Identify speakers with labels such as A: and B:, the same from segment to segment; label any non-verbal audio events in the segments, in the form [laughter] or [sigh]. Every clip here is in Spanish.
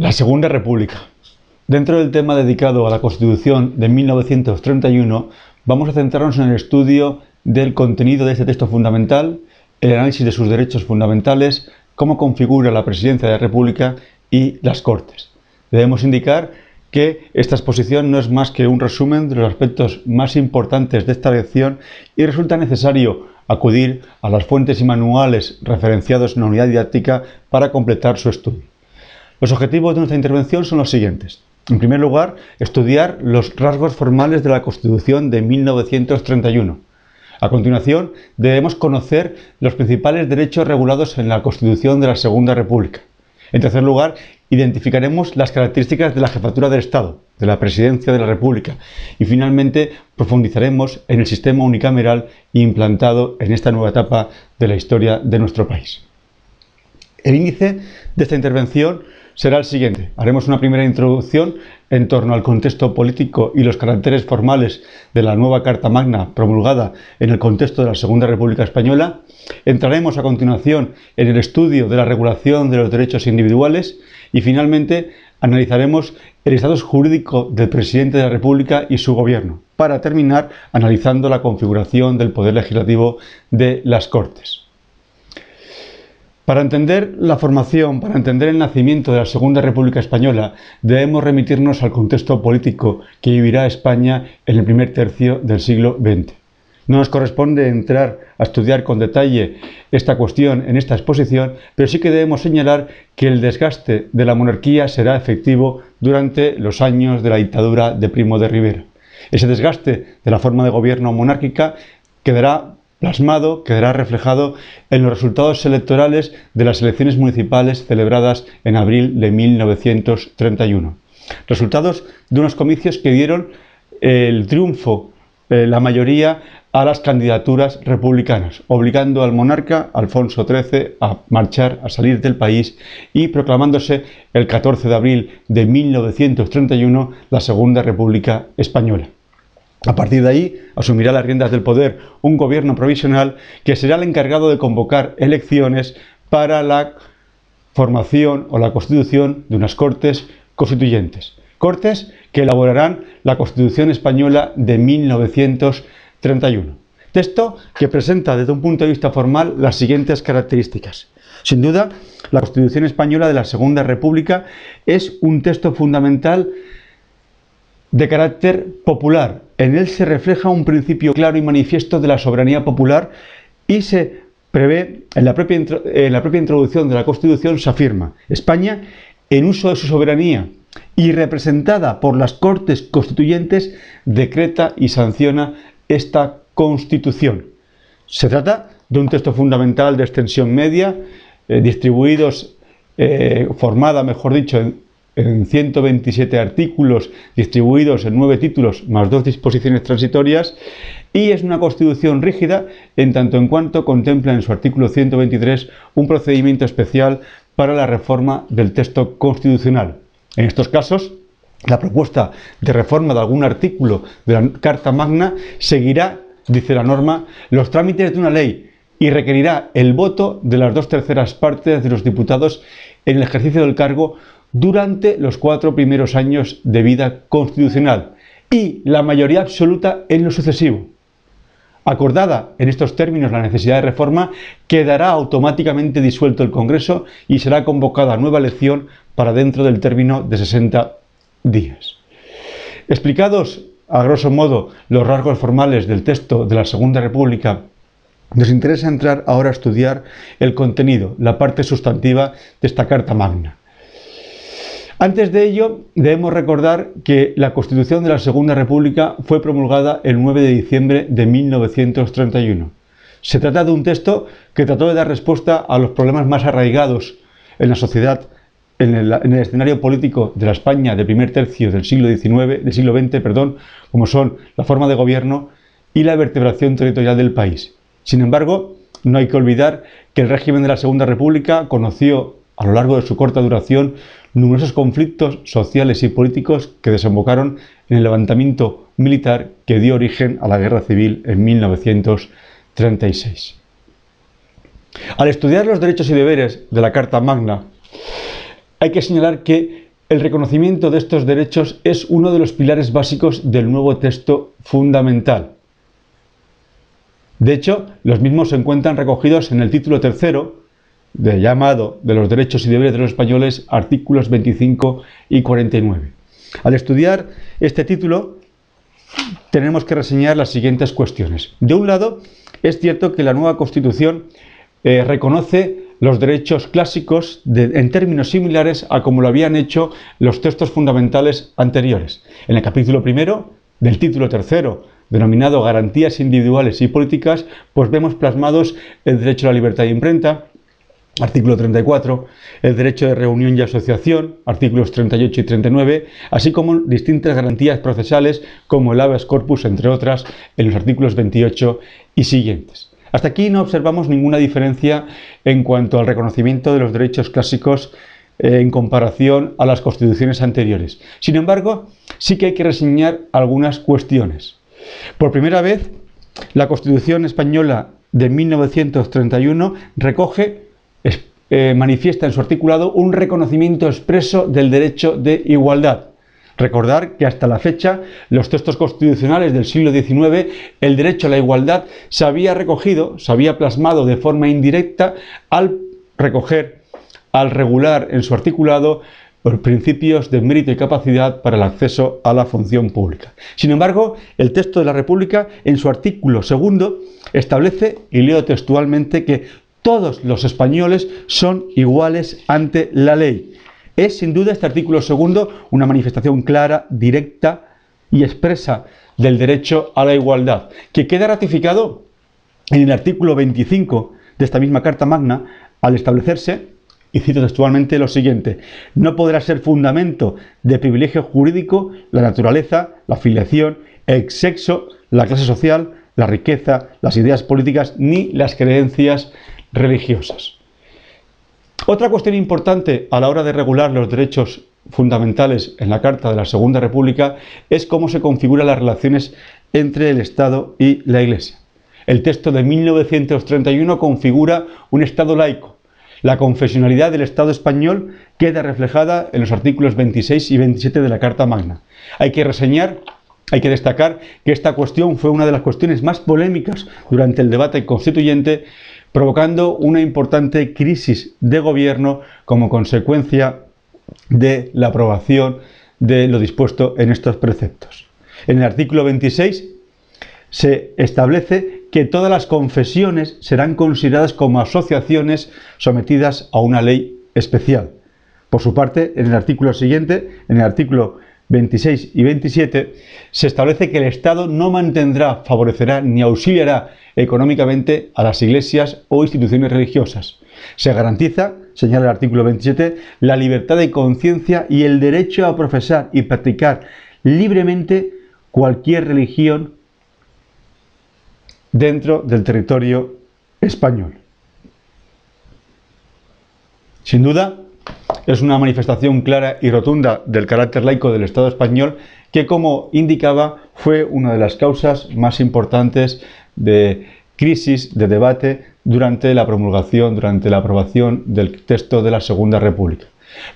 A: La Segunda República. Dentro del tema dedicado a la Constitución de 1931, vamos a centrarnos en el estudio del contenido de este texto fundamental, el análisis de sus derechos fundamentales, cómo configura la Presidencia de la República y las Cortes. Debemos indicar que esta exposición no es más que un resumen de los aspectos más importantes de esta lección y resulta necesario acudir a las fuentes y manuales referenciados en la unidad didáctica para completar su estudio. Los objetivos de nuestra intervención son los siguientes. En primer lugar, estudiar los rasgos formales de la Constitución de 1931. A continuación, debemos conocer los principales derechos regulados en la Constitución de la Segunda República. En tercer lugar, identificaremos las características de la jefatura del Estado, de la Presidencia de la República. Y finalmente, profundizaremos en el sistema unicameral implantado en esta nueva etapa de la historia de nuestro país. El índice de esta intervención será el siguiente. Haremos una primera introducción en torno al contexto político y los caracteres formales de la nueva Carta Magna promulgada en el contexto de la Segunda República Española. Entraremos a continuación en el estudio de la regulación de los derechos individuales y finalmente analizaremos el estatus jurídico del presidente de la República y su gobierno, para terminar analizando la configuración del poder legislativo de las Cortes. Para entender la formación, para entender el nacimiento de la Segunda República Española, debemos remitirnos al contexto político que vivirá España en el primer tercio del siglo XX. No nos corresponde entrar a estudiar con detalle esta cuestión en esta exposición, pero sí que debemos señalar que el desgaste de la monarquía será efectivo durante los años de la dictadura de Primo de Rivera. Ese desgaste de la forma de gobierno monárquica quedará plasmado quedará reflejado en los resultados electorales de las elecciones municipales celebradas en abril de 1931. Resultados de unos comicios que dieron el triunfo, eh, la mayoría, a las candidaturas republicanas, obligando al monarca Alfonso XIII a marchar, a salir del país y proclamándose el 14 de abril de 1931 la Segunda República Española. A partir de ahí, asumirá las riendas del poder un gobierno provisional que será el encargado de convocar elecciones para la formación o la constitución de unas cortes constituyentes. Cortes que elaborarán la Constitución española de 1931. Texto que presenta desde un punto de vista formal las siguientes características. Sin duda, la Constitución española de la Segunda República es un texto fundamental de carácter popular. En él se refleja un principio claro y manifiesto de la soberanía popular y se prevé, en la propia, en la propia introducción de la Constitución se afirma, España, en uso de su soberanía y representada por las Cortes Constituyentes, decreta y sanciona esta Constitución. Se trata de un texto fundamental de extensión media, eh, distribuidos, eh, formada, mejor dicho, en en 127 artículos distribuidos en nueve títulos más dos disposiciones transitorias y es una constitución rígida en tanto en cuanto contempla en su artículo 123 un procedimiento especial para la reforma del texto constitucional. En estos casos, la propuesta de reforma de algún artículo de la Carta Magna seguirá, dice la norma, los trámites de una ley y requerirá el voto de las dos terceras partes de los diputados en el ejercicio del cargo durante los cuatro primeros años de vida constitucional y la mayoría absoluta en lo sucesivo. Acordada en estos términos la necesidad de reforma, quedará automáticamente disuelto el Congreso y será convocada nueva elección para dentro del término de 60 días. Explicados a grosso modo los rasgos formales del texto de la Segunda República, nos interesa entrar ahora a estudiar el contenido, la parte sustantiva de esta Carta Magna. Antes de ello, debemos recordar que la Constitución de la Segunda República fue promulgada el 9 de diciembre de 1931. Se trata de un texto que trató de dar respuesta a los problemas más arraigados en la sociedad, en el, escenario político de la España del primer tercio del siglo XIX, del siglo XX, perdón, como son la forma de gobierno y la vertebración territorial del país. Sin embargo, no hay que olvidar que el régimen de la Segunda República conoció a lo largo de su corta duración, numerosos conflictos sociales y políticos que desembocaron en el levantamiento militar que dio origen a la Guerra Civil en 1936. Al estudiar los derechos y deberes de la Carta Magna, hay que señalar que el reconocimiento de estos derechos es uno de los pilares básicos del nuevo texto fundamental. De hecho, los mismos se encuentran recogidos en el título tercero, de llamado de los derechos y deberes de los españoles, artículos 25 y 49. Al estudiar este título, tenemos que reseñar las siguientes cuestiones. De un lado, es cierto que la nueva Constitución eh, reconoce los derechos clásicos en términos similares a como lo habían hecho los textos fundamentales anteriores. En el capítulo primero del título tercero, denominado Garantías individuales y políticas, pues vemos plasmados el derecho a la libertad de imprenta, artículo 34, el derecho de reunión y asociación, artículos 38 y 39, así como distintas garantías procesales como el habeas corpus, entre otras, en los artículos 28 y siguientes. Hasta aquí no observamos ninguna diferencia en cuanto al reconocimiento de los derechos clásicos eh, en comparación a las constituciones anteriores. Sin embargo, sí que hay que reseñar algunas cuestiones. Por primera vez, la Constitución española de 1931 recoge eh, manifiesta en su articulado un reconocimiento expreso del derecho de igualdad. Recordar que hasta la fecha, los textos constitucionales del siglo XIX, el derecho a la igualdad se había recogido, se había plasmado de forma indirecta al recoger, al regular en su articulado los principios de mérito y capacidad para el acceso a la función pública. Sin embargo, el texto de la República, en su artículo segundo, establece, y leo textualmente, que todos los españoles son iguales ante la ley. Es sin duda este artículo segundo una manifestación clara, directa y expresa del derecho a la igualdad, que queda ratificado en el artículo 25 de esta misma Carta Magna al establecerse, y cito textualmente lo siguiente, no podrá ser fundamento de privilegio jurídico la naturaleza, la filiación, el sexo, la clase social, la riqueza, las ideas políticas ni las creencias religiosas. Otra cuestión importante a la hora de regular los derechos fundamentales en la Carta de la Segunda República es cómo se configuran las relaciones entre el Estado y la Iglesia. El texto de 1931 configura un Estado laico. La confesionalidad del Estado español queda reflejada en los artículos 26 y 27 de la Carta Magna. Hay que reseñar, hay que destacar que esta cuestión fue una de las cuestiones más polémicas durante el debate constituyente provocando una importante crisis de gobierno como consecuencia de la aprobación de lo dispuesto en estos preceptos. En el artículo 26 se establece que todas las confesiones serán consideradas como asociaciones sometidas a una ley especial. Por su parte, en el artículo siguiente, en el artículo 26 y 27, se establece que el Estado no mantendrá, favorecerá ni auxiliará económicamente a las iglesias o instituciones religiosas. Se garantiza, señala el artículo 27, la libertad de conciencia y el derecho a profesar y practicar libremente cualquier religión dentro del territorio español. Sin duda, es una manifestación clara y rotunda del carácter laico del Estado español que, como indicaba, fue una de las causas más importantes de crisis, de debate durante la promulgación, durante la aprobación del texto de la Segunda República.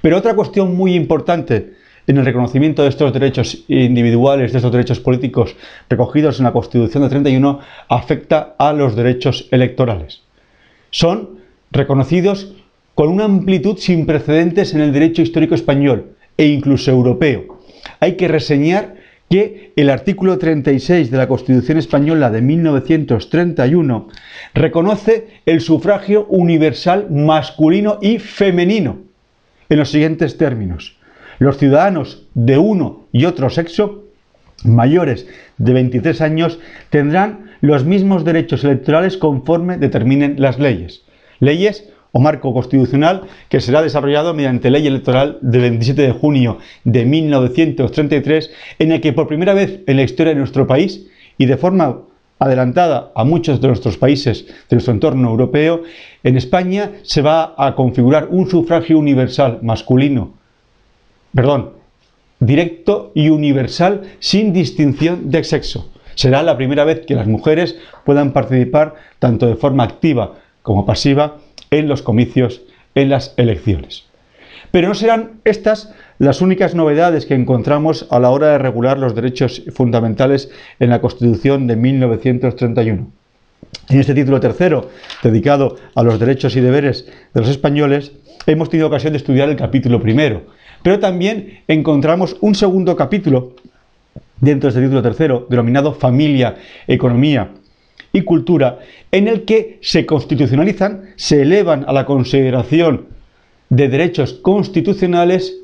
A: Pero otra cuestión muy importante en el reconocimiento de estos derechos individuales, de estos derechos políticos recogidos en la Constitución de 31, afecta a los derechos electorales. Son reconocidos con una amplitud sin precedentes en el derecho histórico español e incluso europeo. Hay que reseñar que el artículo 36 de la Constitución española de 1931 reconoce el sufragio universal masculino y femenino en los siguientes términos. Los ciudadanos de uno y otro sexo mayores de 23 años tendrán los mismos derechos electorales conforme determinen las leyes. Leyes o marco constitucional que será desarrollado mediante ley electoral del 27 de junio de 1933, en el que por primera vez en la historia de nuestro país y de forma adelantada a muchos de nuestros países de nuestro entorno europeo, en España se va a configurar un sufragio universal masculino, perdón, directo y universal sin distinción de sexo. Será la primera vez que las mujeres puedan participar tanto de forma activa como pasiva en los comicios, en las elecciones. Pero no serán estas las únicas novedades que encontramos a la hora de regular los derechos fundamentales en la Constitución de 1931. En este título tercero, dedicado a los derechos y deberes de los españoles, hemos tenido ocasión de estudiar el capítulo primero, pero también encontramos un segundo capítulo dentro de este título tercero, denominado Familia, Economía y Cultura, en el que se constitucionalizan, se elevan a la consideración de derechos constitucionales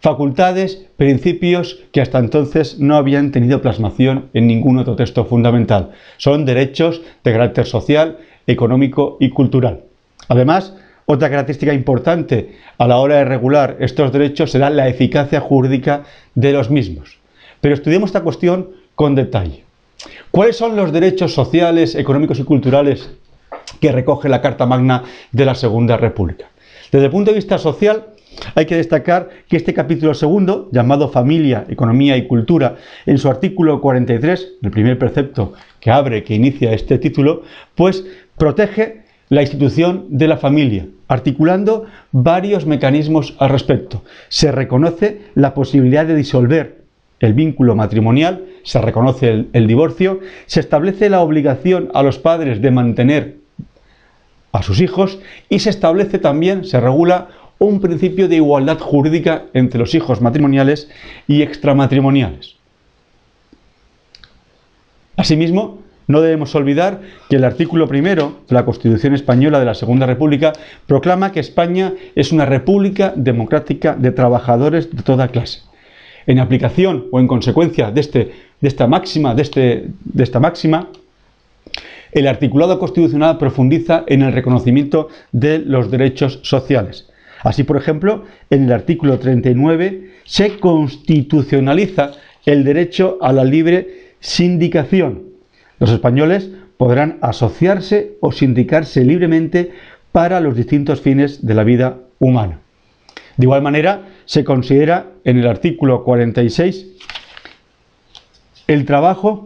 A: facultades, principios que hasta entonces no habían tenido plasmación en ningún otro texto fundamental. Son derechos de carácter social, económico y cultural. Además, otra característica importante a la hora de regular estos derechos será la eficacia jurídica de los mismos. Pero estudiemos esta cuestión con detalle. ¿Cuáles son los derechos sociales, económicos y culturales que recoge la Carta Magna de la Segunda República? Desde el punto de vista social, hay que destacar que este capítulo segundo, llamado Familia, Economía y Cultura, en su artículo 43, el primer precepto que abre, que inicia este título, pues protege la institución de la familia, articulando varios mecanismos al respecto. Se reconoce la posibilidad de disolver el vínculo matrimonial, se reconoce el, divorcio, se establece la obligación a los padres de mantener a sus hijos y se establece también, se regula un principio de igualdad jurídica entre los hijos matrimoniales y extramatrimoniales. Asimismo, no debemos olvidar que el artículo primero de la Constitución Española de la Segunda República proclama que España es una república democrática de trabajadores de toda clase. En aplicación o en consecuencia de, este, de esta máxima, de, este, de esta máxima, el articulado constitucional profundiza en el reconocimiento de los derechos sociales. Así, por ejemplo, en el artículo 39 se constitucionaliza el derecho a la libre sindicación. Los españoles podrán asociarse o sindicarse libremente para los distintos fines de la vida humana. De igual manera, se considera en el artículo 46 el trabajo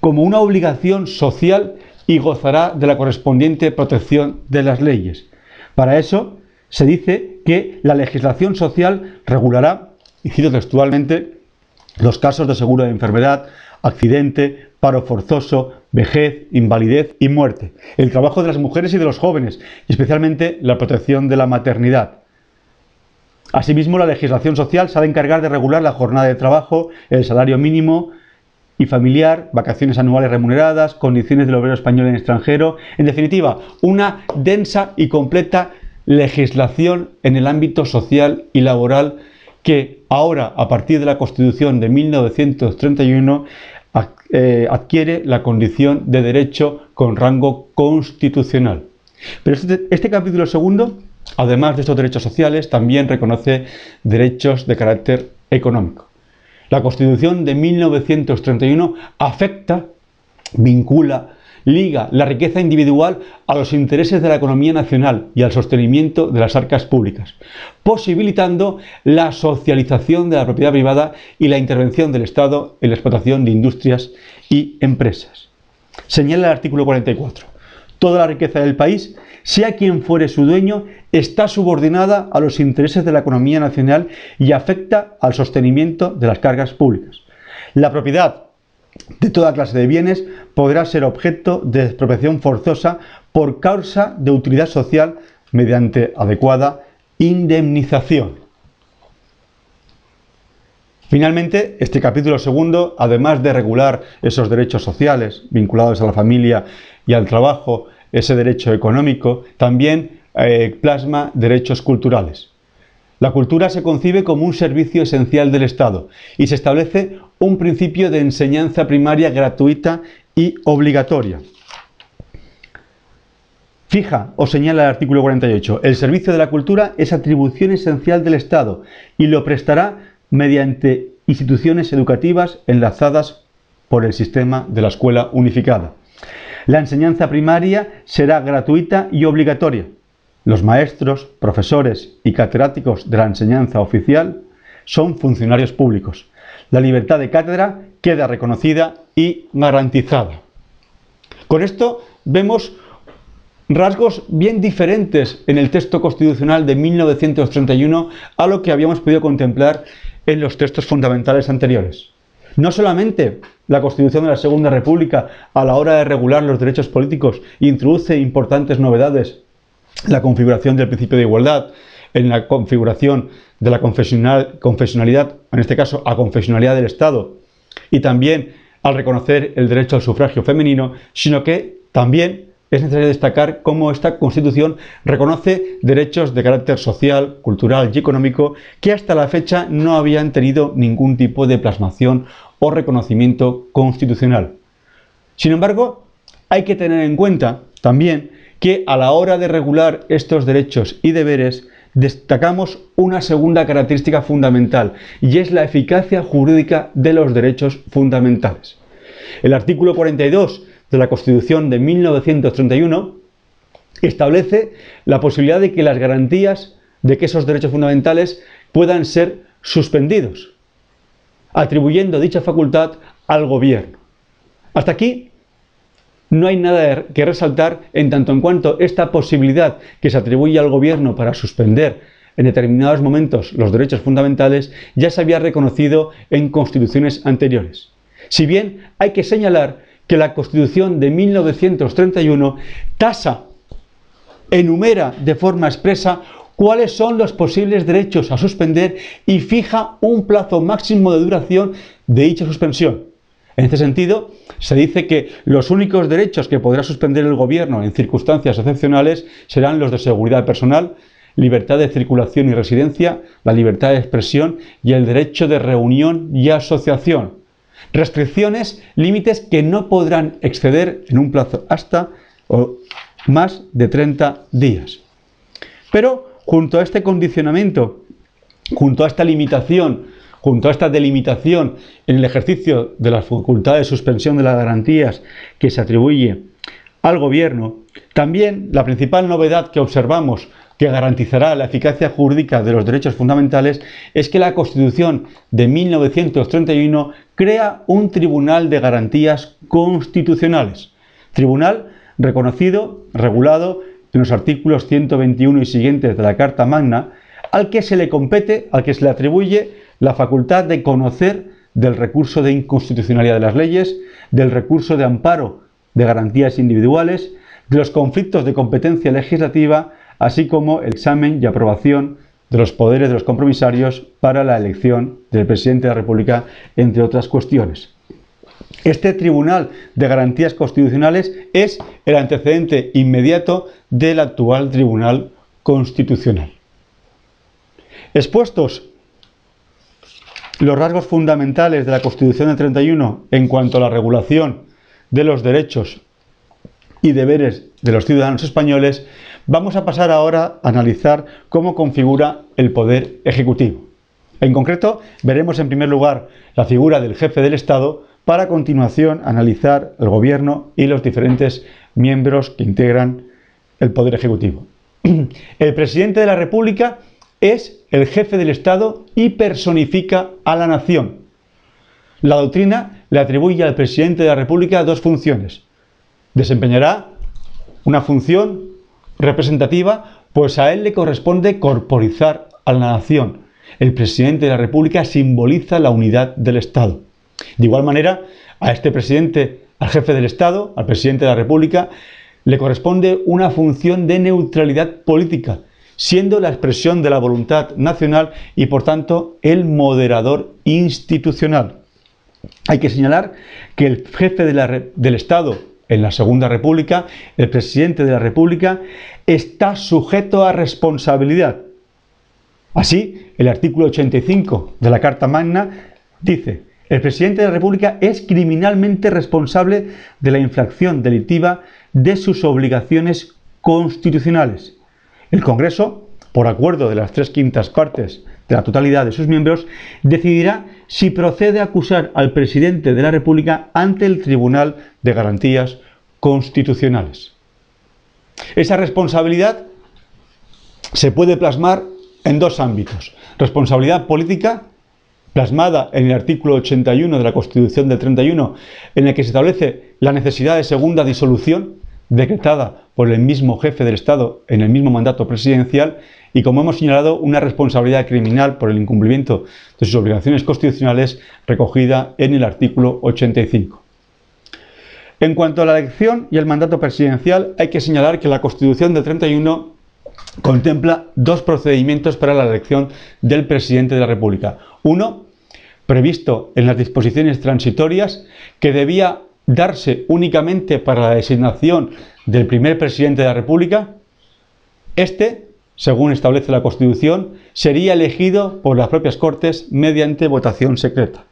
A: como una obligación social y gozará de la correspondiente protección de las leyes. Para eso se dice que la legislación social regulará, y cito textualmente, los casos de seguro de enfermedad, accidente, paro forzoso, vejez, invalidez y muerte, el trabajo de las mujeres y de los jóvenes, y especialmente la protección de la maternidad. Asimismo, la legislación social se ha de encargar de regular la jornada de trabajo, el salario mínimo y familiar, vacaciones anuales remuneradas, condiciones del obrero español en extranjero, en definitiva, una densa y completa legislación en el ámbito social y laboral que ahora, a partir de la Constitución de 1931, eh, adquiere la condición de derecho con rango constitucional. Pero este, este capítulo segundo, además de estos derechos sociales, también reconoce derechos de carácter económico. La Constitución de 1931 afecta, vincula, liga la riqueza individual a los intereses de la economía nacional y al sostenimiento de las arcas públicas, posibilitando la socialización de la propiedad privada y la intervención del Estado en la explotación de industrias y empresas. Señala el artículo 44. Toda la riqueza del país, sea quien fuere su dueño, está subordinada a los intereses de la economía nacional y afecta al sostenimiento de las cargas públicas. La propiedad de toda clase de bienes podrá ser objeto de expropiación forzosa por causa de utilidad social mediante adecuada indemnización. Finalmente, este capítulo segundo, además de regular esos derechos sociales vinculados a la familia y al trabajo, ese derecho económico, también eh, plasma derechos culturales. La cultura se concibe como un servicio esencial del Estado y se establece un principio de enseñanza primaria gratuita y obligatoria. Fija o señala el artículo 48, el servicio de la cultura es atribución esencial del Estado y lo prestará mediante instituciones educativas enlazadas por el sistema de la escuela unificada. La enseñanza primaria será gratuita y obligatoria. Los maestros, profesores y catedráticos de la enseñanza oficial son funcionarios públicos. La libertad de cátedra queda reconocida y garantizada. Con esto vemos rasgos bien diferentes en el texto constitucional de 1931 a lo que habíamos podido contemplar en los textos fundamentales anteriores. No solamente la Constitución de la Segunda República a la hora de regular los derechos políticos introduce importantes novedades, la configuración del principio de igualdad, en la configuración de la confesionalidad, en este caso a confesionalidad del Estado, y también al reconocer el derecho al sufragio femenino, sino que también es necesario destacar cómo esta Constitución reconoce derechos de carácter social, cultural y económico que hasta la fecha no habían tenido ningún tipo de plasmación o reconocimiento constitucional. Sin embargo, hay que tener en cuenta también que a la hora de regular estos derechos y deberes destacamos una segunda característica fundamental y es la eficacia jurídica de los derechos fundamentales. El artículo 42 de la Constitución de 1931 establece la posibilidad de que las garantías de que esos derechos fundamentales puedan ser suspendidos, atribuyendo dicha facultad al gobierno. Hasta aquí no hay nada que resaltar en tanto en cuanto esta posibilidad que se atribuye al gobierno para suspender en determinados momentos los derechos fundamentales ya se había reconocido en constituciones anteriores. Si bien hay que señalar que la Constitución de 1931 tasa, enumera de forma expresa cuáles son los posibles derechos a suspender y fija un plazo máximo de duración de dicha suspensión. En este sentido, se dice que los únicos derechos que podrá suspender el Gobierno en circunstancias excepcionales serán los de seguridad personal, libertad de circulación y residencia, la libertad de expresión y el derecho de reunión y asociación. Restricciones, límites que no podrán exceder en un plazo hasta o más de 30 días. Pero junto a este condicionamiento, junto a esta limitación, junto a esta delimitación en el ejercicio de la facultad de suspensión de las garantías que se atribuye al gobierno, también la principal novedad que observamos que garantizará la eficacia jurídica de los derechos fundamentales es que la Constitución de 1931 crea un Tribunal de Garantías Constitucionales. Tribunal reconocido, regulado en los artículos 121 y siguientes de la Carta Magna, al que se le compete, al que se le atribuye la facultad de conocer del recurso de inconstitucionalidad de las leyes, del recurso de amparo de garantías individuales, de los conflictos de competencia legislativa, así como el examen y aprobación de los poderes de los compromisarios para la elección del presidente de la República, entre otras cuestiones. Este Tribunal de Garantías Constitucionales es el antecedente inmediato del actual Tribunal Constitucional. Expuestos los rasgos fundamentales de la Constitución del 31 en cuanto a la regulación de los derechos y deberes de los ciudadanos españoles, Vamos a pasar ahora a analizar cómo configura el poder ejecutivo. En concreto, veremos en primer lugar la figura del jefe del Estado para a continuación analizar el gobierno y los diferentes miembros que integran el poder ejecutivo. [clears throat] El presidente de la República es el jefe del Estado y personifica a la nación. La doctrina le atribuye al presidente de la República dos funciones. Desempeñará una función representativa, pues a él le corresponde corporizar a la nación. El presidente de la República simboliza la unidad del Estado. De igual manera, a este presidente, al jefe del Estado, al presidente de la República, le corresponde una función de neutralidad política, siendo la expresión de la voluntad nacional y por tanto el moderador institucional. Hay que señalar que el jefe del Estado en la Segunda República, el presidente de la República está sujeto a responsabilidad. Así, el artículo 85 de la Carta Magna dice, el presidente de la República es criminalmente responsable de la infracción delictiva de sus obligaciones constitucionales. El Congreso, por acuerdo de las tres quintas partes de la totalidad de sus miembros, decidirá si procede a acusar al presidente de la República ante el Tribunal de Garantías Constitucionales. Esa responsabilidad se puede plasmar en dos ámbitos. Responsabilidad política, plasmada en el artículo 81 de la Constitución del 31, en el que se establece la necesidad de segunda disolución, decretada por el mismo jefe del Estado en el mismo mandato presidencial, y como hemos señalado, una responsabilidad criminal por el incumplimiento de sus obligaciones constitucionales recogida en el artículo 85. En cuanto a la elección y el mandato presidencial, hay que señalar que la Constitución del 31 contempla dos procedimientos para la elección del presidente de la República. Uno, previsto en las disposiciones transitorias, que debía darse únicamente para la designación del primer presidente de la República. Este, según establece la Constitución, sería elegido por las propias Cortes mediante votación secreta.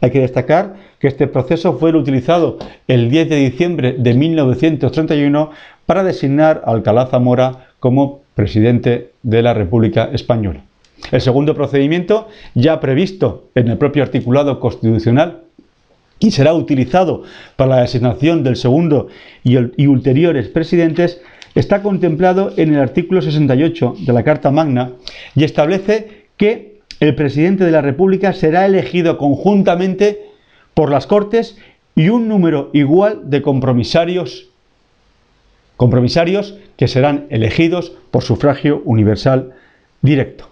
A: Hay que destacar que este proceso fue utilizado el 10 de diciembre de 1931 para designar a Alcalá Zamora como presidente de la República Española. El segundo procedimiento, ya previsto en el propio articulado constitucional y será utilizado para la designación del segundo y, ulteriores presidentes, está contemplado en el artículo 68 de la Carta Magna y establece que el presidente de la República será elegido conjuntamente por las Cortes y un número igual de compromisarios compromisarios que serán elegidos por sufragio universal directo.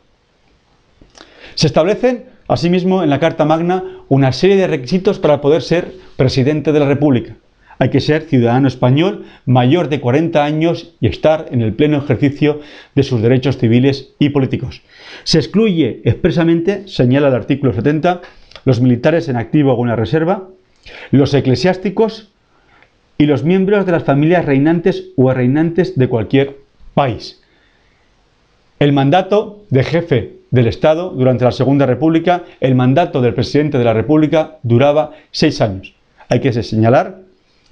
A: Se establecen, asimismo, en la Carta Magna una serie de requisitos para poder ser presidente de la República. Hay que ser ciudadano español mayor de 40 años y estar en el pleno ejercicio de sus derechos civiles y políticos. Se excluye expresamente, señala el artículo 70, los militares en activo o en reserva, los eclesiásticos y los miembros de las familias reinantes o reinantes de cualquier país. El mandato de jefe del Estado durante la Segunda República, el mandato del presidente de la República duraba seis años. Hay que señalar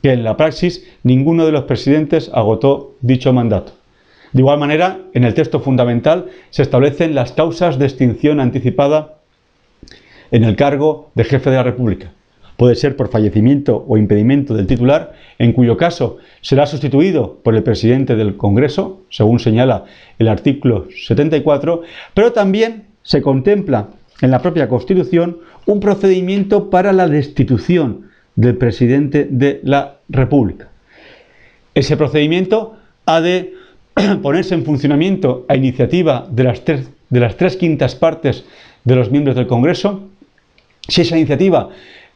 A: que en la praxis ninguno de los presidentes agotó dicho mandato. De igual manera, en el texto fundamental se establecen las causas de extinción anticipada en el cargo de jefe de la República puede ser por fallecimiento o impedimento del titular, en cuyo caso será sustituido por el presidente del Congreso, según señala el artículo 74, pero también se contempla en la propia Constitución un procedimiento para la destitución del presidente de la República. Ese procedimiento ha de [clears throat] ponerse en funcionamiento a iniciativa de las tres, quintas partes de los miembros del Congreso. Si esa iniciativa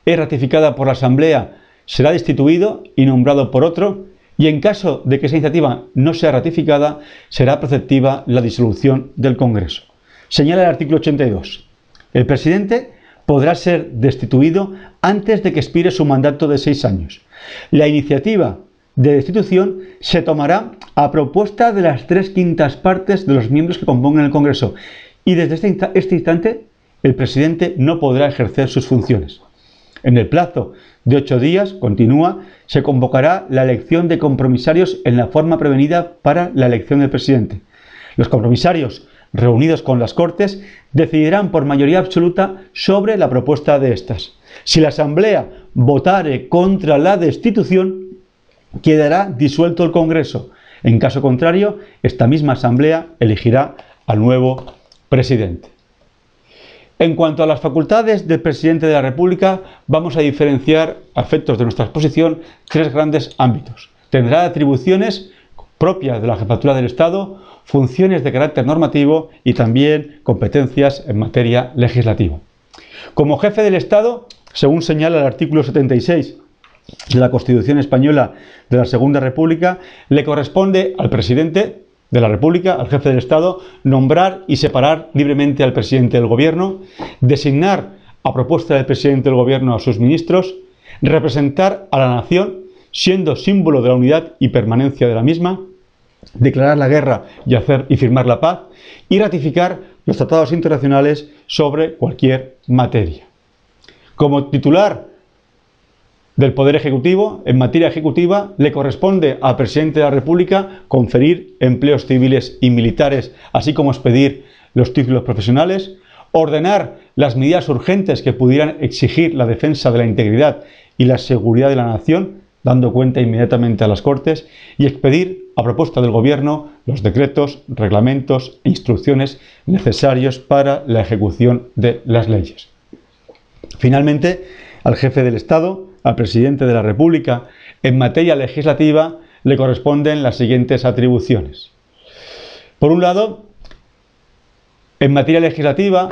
A: es ratificada por la Asamblea, será destituido y nombrado por otro, y en caso de que esa iniciativa no sea ratificada, será preceptiva la disolución del Congreso. Señala el artículo 82. El presidente podrá ser destituido antes de que expire su mandato de seis años. La iniciativa de destitución se tomará a propuesta de las tres quintas partes de los miembros que compongan el Congreso y desde este, este instante el presidente no podrá ejercer sus funciones. En el plazo de ocho días, continúa, se convocará la elección de compromisarios en la forma prevenida para la elección del presidente. Los compromisarios reunidos con las Cortes decidirán por mayoría absoluta sobre la propuesta de estas. Si la Asamblea votare contra la destitución, quedará disuelto el Congreso. En caso contrario, esta misma Asamblea elegirá al nuevo presidente. En cuanto a las facultades del presidente de la República, vamos a diferenciar, a efectos de nuestra exposición, tres grandes ámbitos. Tendrá atribuciones propias de la jefatura del Estado, funciones de carácter normativo y también competencias en materia legislativa. Como jefe del Estado, según señala el artículo 76 de la Constitución Española de la Segunda República, le corresponde al presidente de la República, al jefe del Estado, nombrar y separar libremente al presidente del Gobierno, designar a propuesta del presidente del Gobierno a sus ministros, representar a la nación, siendo símbolo de la unidad y permanencia de la misma, declarar la guerra y, hacer, y firmar la paz, y ratificar los tratados internacionales sobre cualquier materia. Como titular del Poder Ejecutivo, en materia ejecutiva, le corresponde al presidente de la República conferir empleos civiles y militares, así como expedir los títulos profesionales, ordenar las medidas urgentes que pudieran exigir la defensa de la integridad y la seguridad de la nación, dando cuenta inmediatamente a las Cortes, y expedir, a propuesta del Gobierno, los decretos, reglamentos e instrucciones necesarios para la ejecución de las leyes. Finalmente, al jefe del Estado, al presidente de la República, en materia legislativa le corresponden las siguientes atribuciones. Por un lado, en materia legislativa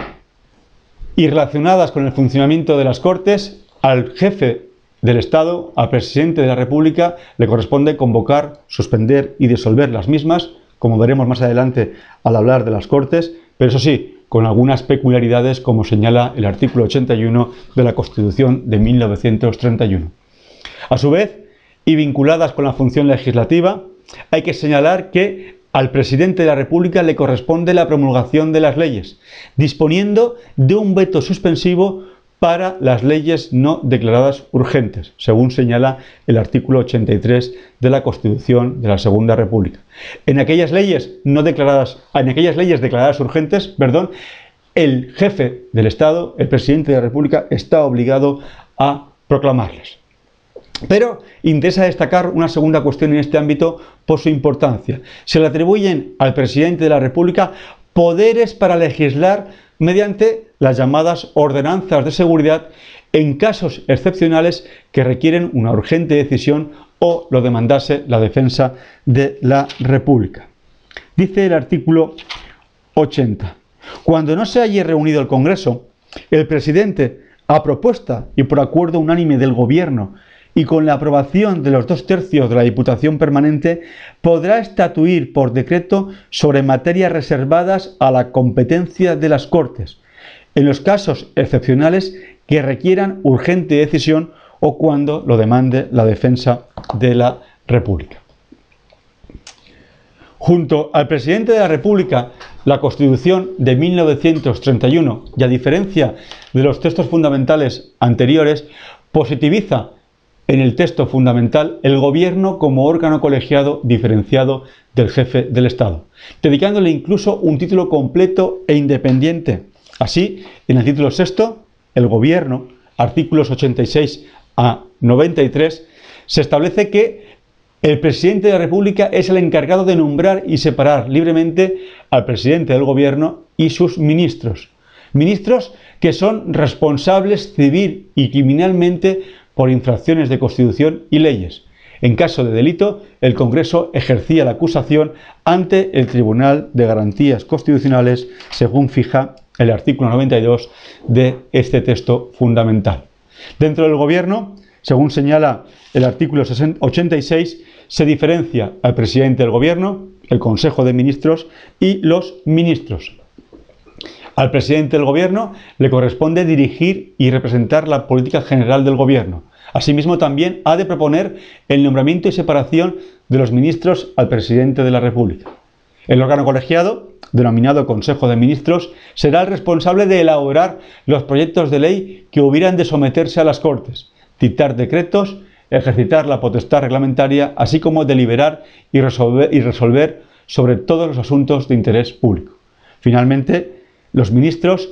A: y relacionadas con el funcionamiento de las Cortes, al jefe del Estado, al presidente de la República, le corresponde convocar, suspender y disolver las mismas, como veremos más adelante al hablar de las Cortes, pero eso sí, con algunas peculiaridades como señala el artículo 81 de la Constitución de 1931. A su vez, y vinculadas con la función legislativa, hay que señalar que al presidente de la República le corresponde la promulgación de las leyes, disponiendo de un veto suspensivo para las leyes no declaradas urgentes, según señala el artículo 83 de la Constitución de la Segunda República. En aquellas leyes no declaradas, en aquellas leyes declaradas urgentes, perdón, el jefe del Estado, el presidente de la República, está obligado a proclamarlas. Pero interesa destacar una segunda cuestión en este ámbito por su importancia. Se le atribuyen al presidente de la República poderes para legislar mediante las llamadas ordenanzas de seguridad en casos excepcionales que requieren una urgente decisión o lo demandase la defensa de la República. Dice el artículo 80. Cuando no se haya reunido el Congreso, el presidente, a propuesta y por acuerdo unánime del Gobierno y con la aprobación de los dos tercios de la Diputación Permanente, podrá estatuir por decreto sobre materias reservadas a la competencia de las Cortes, en los casos excepcionales que requieran urgente decisión o cuando lo demande la defensa de la República. Junto al presidente de la República, la Constitución de 1931, y a diferencia de los textos fundamentales anteriores, positiviza en el texto fundamental el gobierno como órgano colegiado diferenciado del jefe del Estado, dedicándole incluso un título completo e independiente. Así, en el título sexto, el gobierno, artículos 86 a 93, se establece que el presidente de la República es el encargado de nombrar y separar libremente al presidente del gobierno y sus ministros. Ministros que son responsables civil y criminalmente por infracciones de Constitución y leyes. En caso de delito, el Congreso ejercía la acusación ante el Tribunal de Garantías Constitucionales, según fija el artículo 92 de este texto fundamental. Dentro del Gobierno, según señala el artículo 86, se diferencia al presidente del Gobierno, el Consejo de Ministros y los ministros. Al presidente del Gobierno le corresponde dirigir y representar la política general del Gobierno. Asimismo, también ha de proponer el nombramiento y separación de los ministros al presidente de la República. El órgano colegiado, denominado Consejo de Ministros, será el responsable de elaborar los proyectos de ley que hubieran de someterse a las Cortes, dictar decretos, ejercitar la potestad reglamentaria, así como deliberar y resolver, y resolver sobre todos los asuntos de interés público. Finalmente, los ministros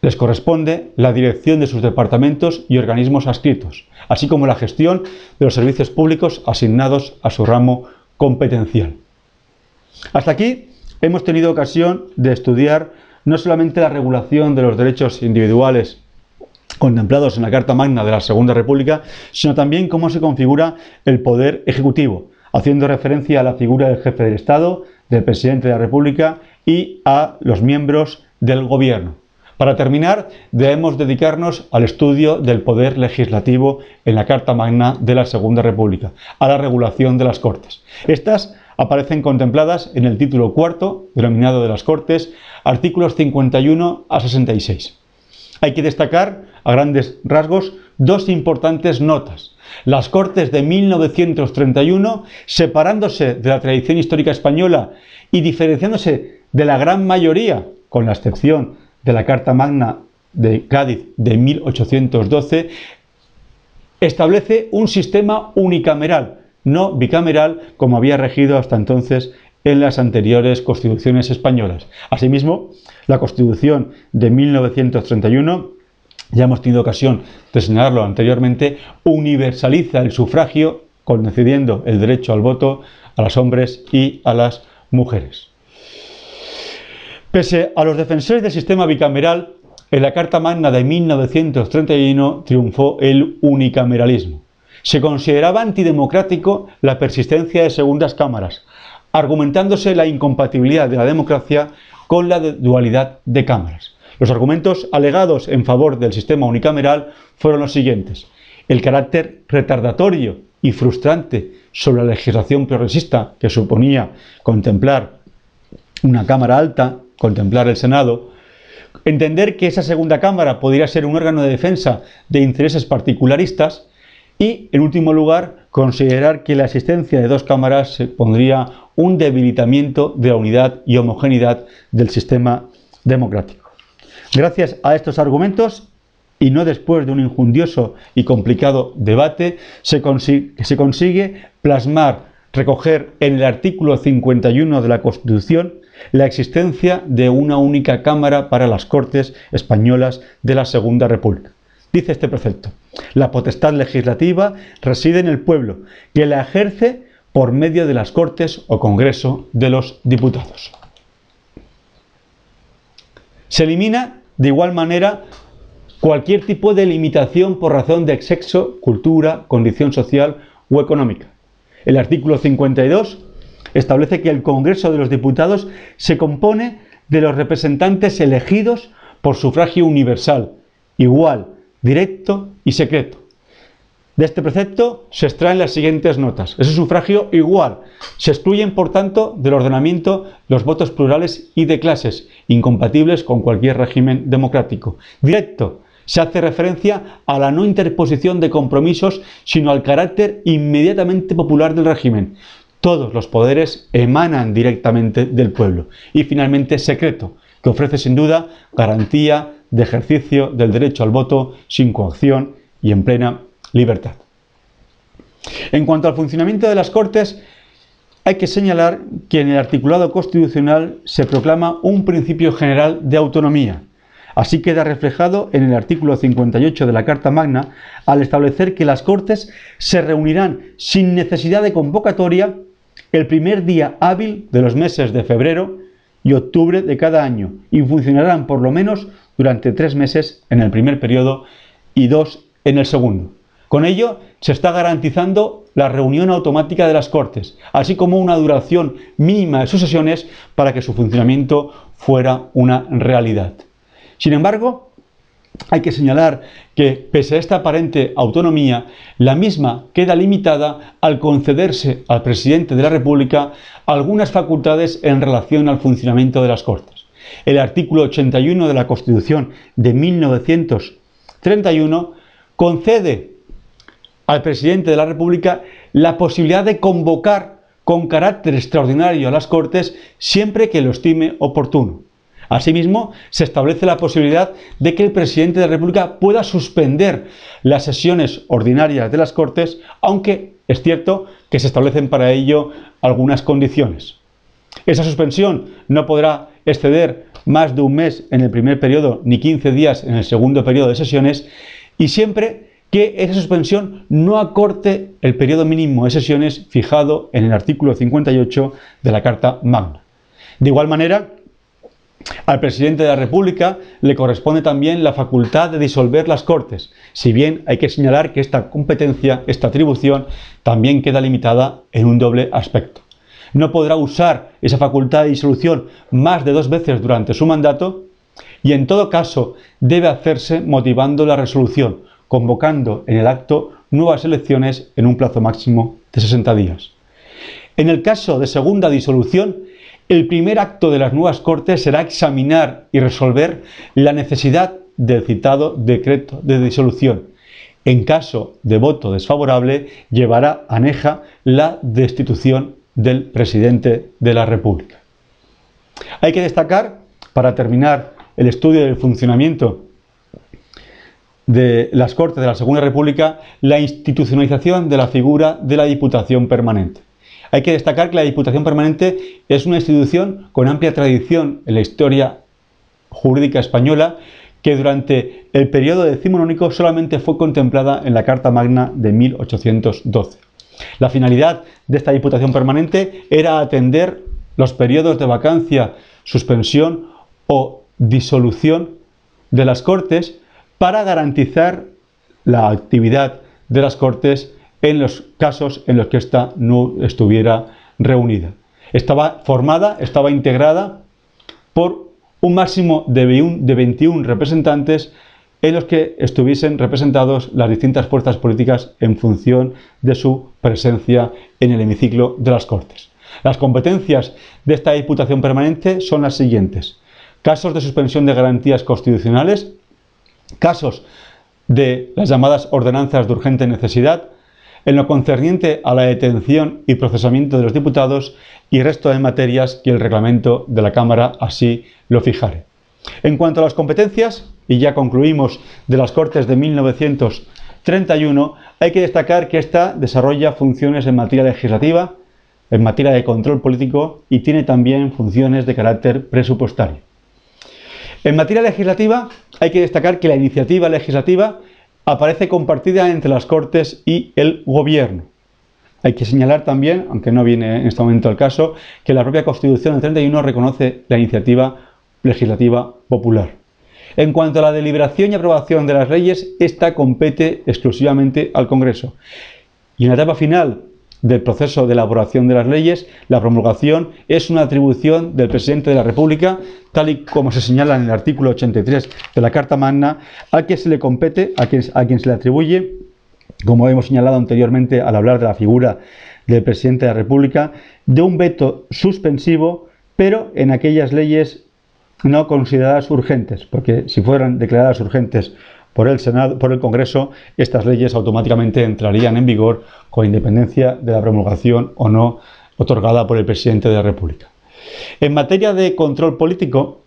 A: les corresponde la dirección de sus departamentos y organismos adscritos, así como la gestión de los servicios públicos asignados a su ramo competencial. Hasta aquí hemos tenido ocasión de estudiar no solamente la regulación de los derechos individuales contemplados en la Carta Magna de la Segunda República, sino también cómo se configura el poder ejecutivo, haciendo referencia a la figura del jefe del Estado, del presidente de la República y a los miembros del gobierno. Para terminar, debemos dedicarnos al estudio del poder legislativo en la Carta Magna de la Segunda República, a la regulación de las Cortes. Estas aparecen contempladas en el título cuarto, denominado de las Cortes, artículos 51 a 66. Hay que destacar, a grandes rasgos, dos importantes notas. Las Cortes de 1931, separándose de la tradición histórica española y diferenciándose de la gran mayoría con la excepción de la Carta Magna de Cádiz de 1812, establece un sistema unicameral, no bicameral como había regido hasta entonces en las anteriores constituciones españolas. Asimismo, la Constitución de 1931, ya hemos tenido ocasión de señalarlo anteriormente, universaliza el sufragio concediendo el derecho al voto a los hombres y a las mujeres. Pese a los defensores del sistema bicameral, en la Carta Magna de 1931 triunfó el unicameralismo. Se consideraba antidemocrático la persistencia de segundas cámaras, argumentándose la incompatibilidad de la democracia con la dualidad de cámaras. Los argumentos alegados en favor del sistema unicameral fueron los siguientes. El carácter retardatorio y frustrante sobre la legislación progresista que suponía contemplar una Cámara alta, contemplar el Senado, entender que esa segunda Cámara podría ser un órgano de defensa de intereses particularistas y, en último lugar, considerar que la existencia de dos cámaras pondría un debilitamiento de la unidad y homogeneidad del sistema democrático. Gracias a estos argumentos, y no después de un injundioso y complicado debate, se consigue plasmar, recoger en el artículo 51 de la Constitución la existencia de una única Cámara para las Cortes Españolas de la Segunda República. Dice este precepto, la potestad legislativa reside en el pueblo, que la ejerce por medio de las Cortes o Congreso de los Diputados. Se elimina de igual manera cualquier tipo de limitación por razón de sexo, cultura, condición social o económica. El artículo 52 establece que el Congreso de los Diputados se compone de los representantes elegidos por sufragio universal, igual, directo y secreto. De este precepto se extraen las siguientes notas. Ese sufragio igual. Se excluyen, por tanto, del ordenamiento los votos plurales y de clases, incompatibles con cualquier régimen democrático. Directo se hace referencia a la no interposición de compromisos, sino al carácter inmediatamente popular del régimen. Todos los poderes emanan directamente del pueblo. Y finalmente, secreto, que ofrece sin duda garantía de ejercicio del derecho al voto sin coacción y en plena libertad. En cuanto al funcionamiento de las Cortes, hay que señalar que en el articulado constitucional se proclama un principio general de autonomía, Así queda reflejado en el artículo 58 de la Carta Magna al establecer que las Cortes se reunirán sin necesidad de convocatoria el primer día hábil de los meses de febrero y octubre de cada año y funcionarán por lo menos durante tres meses en el primer periodo y dos en el segundo. Con ello se está garantizando la reunión automática de las Cortes, así como una duración mínima de sus sesiones para que su funcionamiento fuera una realidad. Sin embargo, hay que señalar que, pese a esta aparente autonomía, la misma queda limitada al concederse al presidente de la República algunas facultades en relación al funcionamiento de las Cortes. El artículo 81 de la Constitución de 1931 concede al presidente de la República la posibilidad de convocar con carácter extraordinario a las Cortes siempre que lo estime oportuno. Asimismo, se establece la posibilidad de que el presidente de la República pueda suspender las sesiones ordinarias de las Cortes, aunque es cierto que se establecen para ello algunas condiciones. Esa suspensión no podrá exceder más de un mes en el primer periodo ni 15 días en el segundo periodo de sesiones y siempre que esa suspensión no acorte el periodo mínimo de sesiones fijado en el artículo 58 de la Carta Magna. De igual manera, al presidente de la República le corresponde también la facultad de disolver las Cortes, si bien hay que señalar que esta competencia, esta atribución, también queda limitada en un doble aspecto. No podrá usar esa facultad de disolución más de dos veces durante su mandato y en todo caso debe hacerse motivando la resolución, convocando en el acto nuevas elecciones en un plazo máximo de 60 días. En el caso de segunda disolución, el primer acto de las nuevas Cortes será examinar y resolver la necesidad del citado decreto de disolución. En caso de voto desfavorable, llevará aneja la destitución del presidente de la República. Hay que destacar, para terminar el estudio del funcionamiento de las Cortes de la Segunda República, la institucionalización de la figura de la Diputación Permanente. Hay que destacar que la Diputación Permanente es una institución con amplia tradición en la historia jurídica española que durante el periodo decimonónico solamente fue contemplada en la Carta Magna de 1812. La finalidad de esta Diputación Permanente era atender los periodos de vacancia, suspensión o disolución de las Cortes para garantizar la actividad de las Cortes en los casos en los que ésta no estuviera reunida. Estaba formada, estaba integrada por un máximo de 21 representantes en los que estuviesen representados las distintas fuerzas políticas en función de su presencia en el hemiciclo de las Cortes. Las competencias de esta Diputación Permanente son las siguientes. Casos de suspensión de garantías constitucionales, casos de las llamadas ordenanzas de urgente necesidad, en lo concerniente a la detención y procesamiento de los diputados y resto de materias que el reglamento de la Cámara así lo fijare. En cuanto a las competencias, y ya concluimos de las Cortes de 1931, hay que destacar que ésta desarrolla funciones en materia legislativa, en materia de control político y tiene también funciones de carácter presupuestario. En materia legislativa hay que destacar que la iniciativa legislativa aparece compartida entre las Cortes y el Gobierno. Hay que señalar también, aunque no viene en este momento el caso, que la propia Constitución del 31 reconoce la iniciativa legislativa popular. En cuanto a la deliberación y aprobación de las leyes, esta compete exclusivamente al Congreso. Y en la etapa final del proceso de elaboración de las leyes, la promulgación es una atribución del presidente de la República, tal y como se señala en el artículo 83 de la Carta Magna, a quien se le compete, a quien, a quien se le atribuye, como hemos señalado anteriormente al hablar de la figura del presidente de la República, de un veto suspensivo, pero en aquellas leyes no consideradas urgentes, porque si fueran declaradas urgentes por el Senado, por el Congreso, estas leyes automáticamente entrarían en vigor con independencia de la promulgación o no otorgada por el presidente de la República. En materia de control político,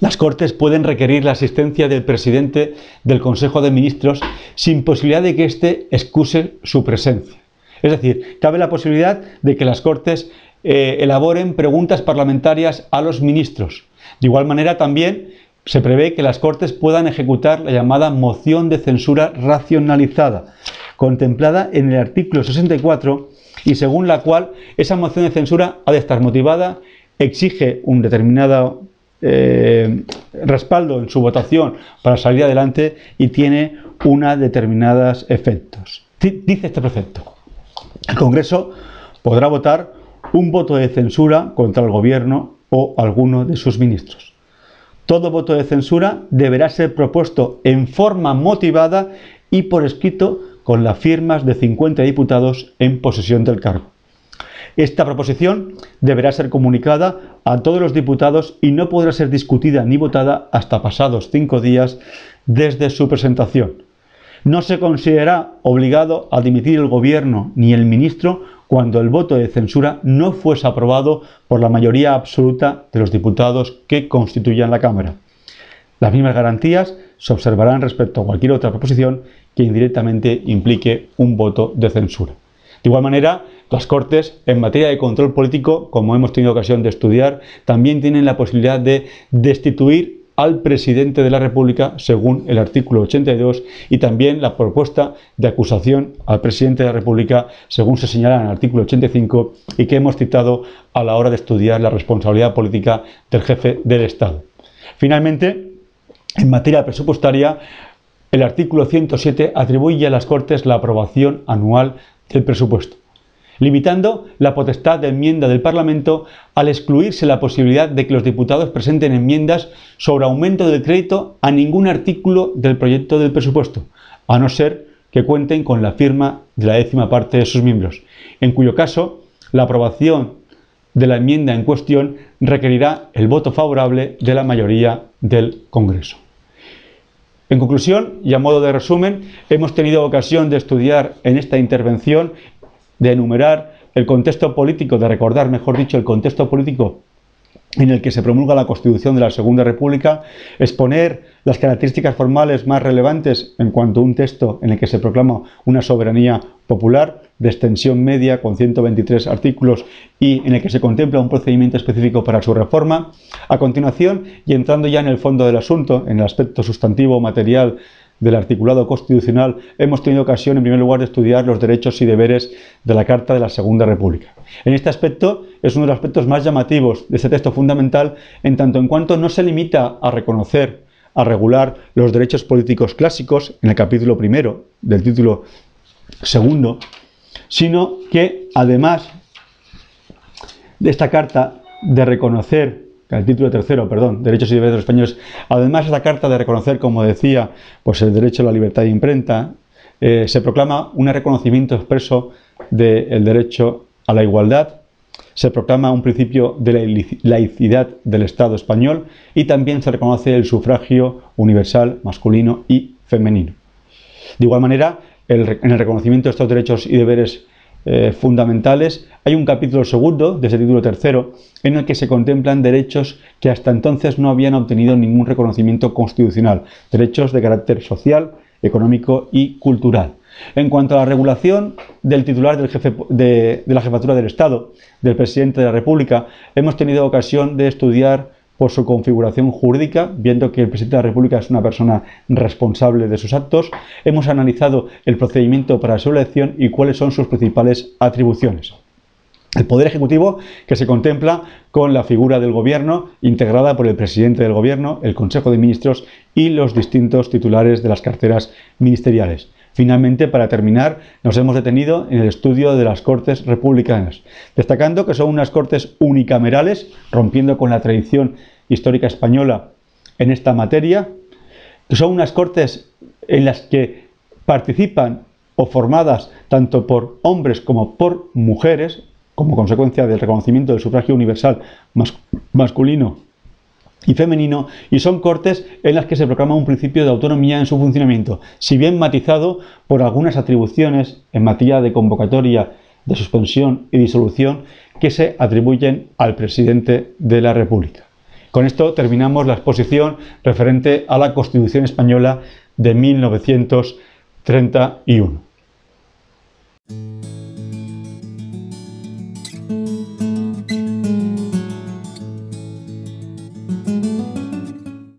A: las Cortes pueden requerir la asistencia del presidente del Consejo de Ministros sin posibilidad de que éste excuse su presencia. Es decir, cabe la posibilidad de que las Cortes eh, elaboren preguntas parlamentarias a los ministros. De igual manera, también se prevé que las Cortes puedan ejecutar la llamada moción de censura racionalizada, contemplada en el artículo 64 y según la cual esa moción de censura ha de estar motivada, exige un determinado eh, respaldo en su votación para salir adelante y tiene unos determinados efectos. Dice este precepto. El Congreso podrá votar un voto de censura contra el Gobierno o alguno de sus ministros. Todo voto de censura deberá ser propuesto en forma motivada y por escrito con las firmas de 50 diputados en posesión del cargo. Esta proposición deberá ser comunicada a todos los diputados y no podrá ser discutida ni votada hasta pasados cinco días desde su presentación. No se considerará obligado a dimitir el gobierno ni el ministro cuando el voto de censura no fuese aprobado por la mayoría absoluta de los diputados que constituyan la Cámara. Las mismas garantías se observarán respecto a cualquier otra proposición que indirectamente implique un voto de censura. De igual manera, las Cortes, en materia de control político, como hemos tenido ocasión de estudiar, también tienen la posibilidad de destituir al presidente de la República según el artículo 82 y también la propuesta de acusación al presidente de la República según se señala en el artículo 85 y que hemos citado a la hora de estudiar la responsabilidad política del jefe del Estado. Finalmente, en materia presupuestaria, el artículo 107 atribuye a las Cortes la aprobación anual del presupuesto limitando la potestad de enmienda del Parlamento al excluirse la posibilidad de que los diputados presenten enmiendas sobre aumento del crédito a ningún artículo del proyecto del presupuesto, a no ser que cuenten con la firma de la décima parte de sus miembros, en cuyo caso la aprobación de la enmienda en cuestión requerirá el voto favorable de la mayoría del Congreso. En conclusión, y a modo de resumen, hemos tenido ocasión de estudiar en esta intervención de enumerar el contexto político, de recordar, mejor dicho, el contexto político en el que se promulga la Constitución de la Segunda República, exponer las características formales más relevantes en cuanto a un texto en el que se proclama una soberanía popular de extensión media con 123 artículos y en el que se contempla un procedimiento específico para su reforma. A continuación, y entrando ya en el fondo del asunto, en el aspecto sustantivo material del articulado constitucional, hemos tenido ocasión, en primer lugar, de estudiar los derechos y deberes de la Carta de la Segunda República. En este aspecto es uno de los aspectos más llamativos de este texto fundamental, en tanto en cuanto no se limita a reconocer, a regular los derechos políticos clásicos, en el capítulo primero del título segundo, sino que además de esta carta de reconocer el título tercero, perdón, Derechos y Deberes de los Españoles, además de la carta de reconocer, como decía, pues el derecho a la libertad de imprenta, eh, se proclama un reconocimiento expreso del derecho a la igualdad, se proclama un principio de la laicidad del Estado español y también se reconoce el sufragio universal masculino y femenino. De igual manera, en el reconocimiento de estos derechos y deberes eh, fundamentales, hay un capítulo segundo de ese título tercero en el que se contemplan derechos que hasta entonces no habían obtenido ningún reconocimiento constitucional, derechos de carácter social, económico y cultural. En cuanto a la regulación del titular del jefe de la jefatura del Estado, del presidente de la República, hemos tenido ocasión de estudiar por su configuración jurídica, viendo que el presidente de la República es una persona responsable de sus actos. Hemos analizado el procedimiento para su elección y cuáles son sus principales atribuciones. El Poder Ejecutivo que se contempla con la figura del Gobierno integrada por el presidente del Gobierno, el Consejo de Ministros y los distintos titulares de las carteras ministeriales. Finalmente, para terminar, nos hemos detenido en el estudio de las Cortes Republicanas, destacando que son unas Cortes unicamerales, rompiendo con la tradición histórica española en esta materia, que son unas Cortes en las que participan o formadas tanto por hombres como por mujeres, como consecuencia del reconocimiento del sufragio universal masculino y femenino y son cortes en las que se proclama un principio de autonomía en su funcionamiento, si bien matizado por algunas atribuciones en materia de convocatoria, de suspensión y disolución que se atribuyen al presidente de la República. Con esto terminamos la exposición referente a la Constitución española de 1931.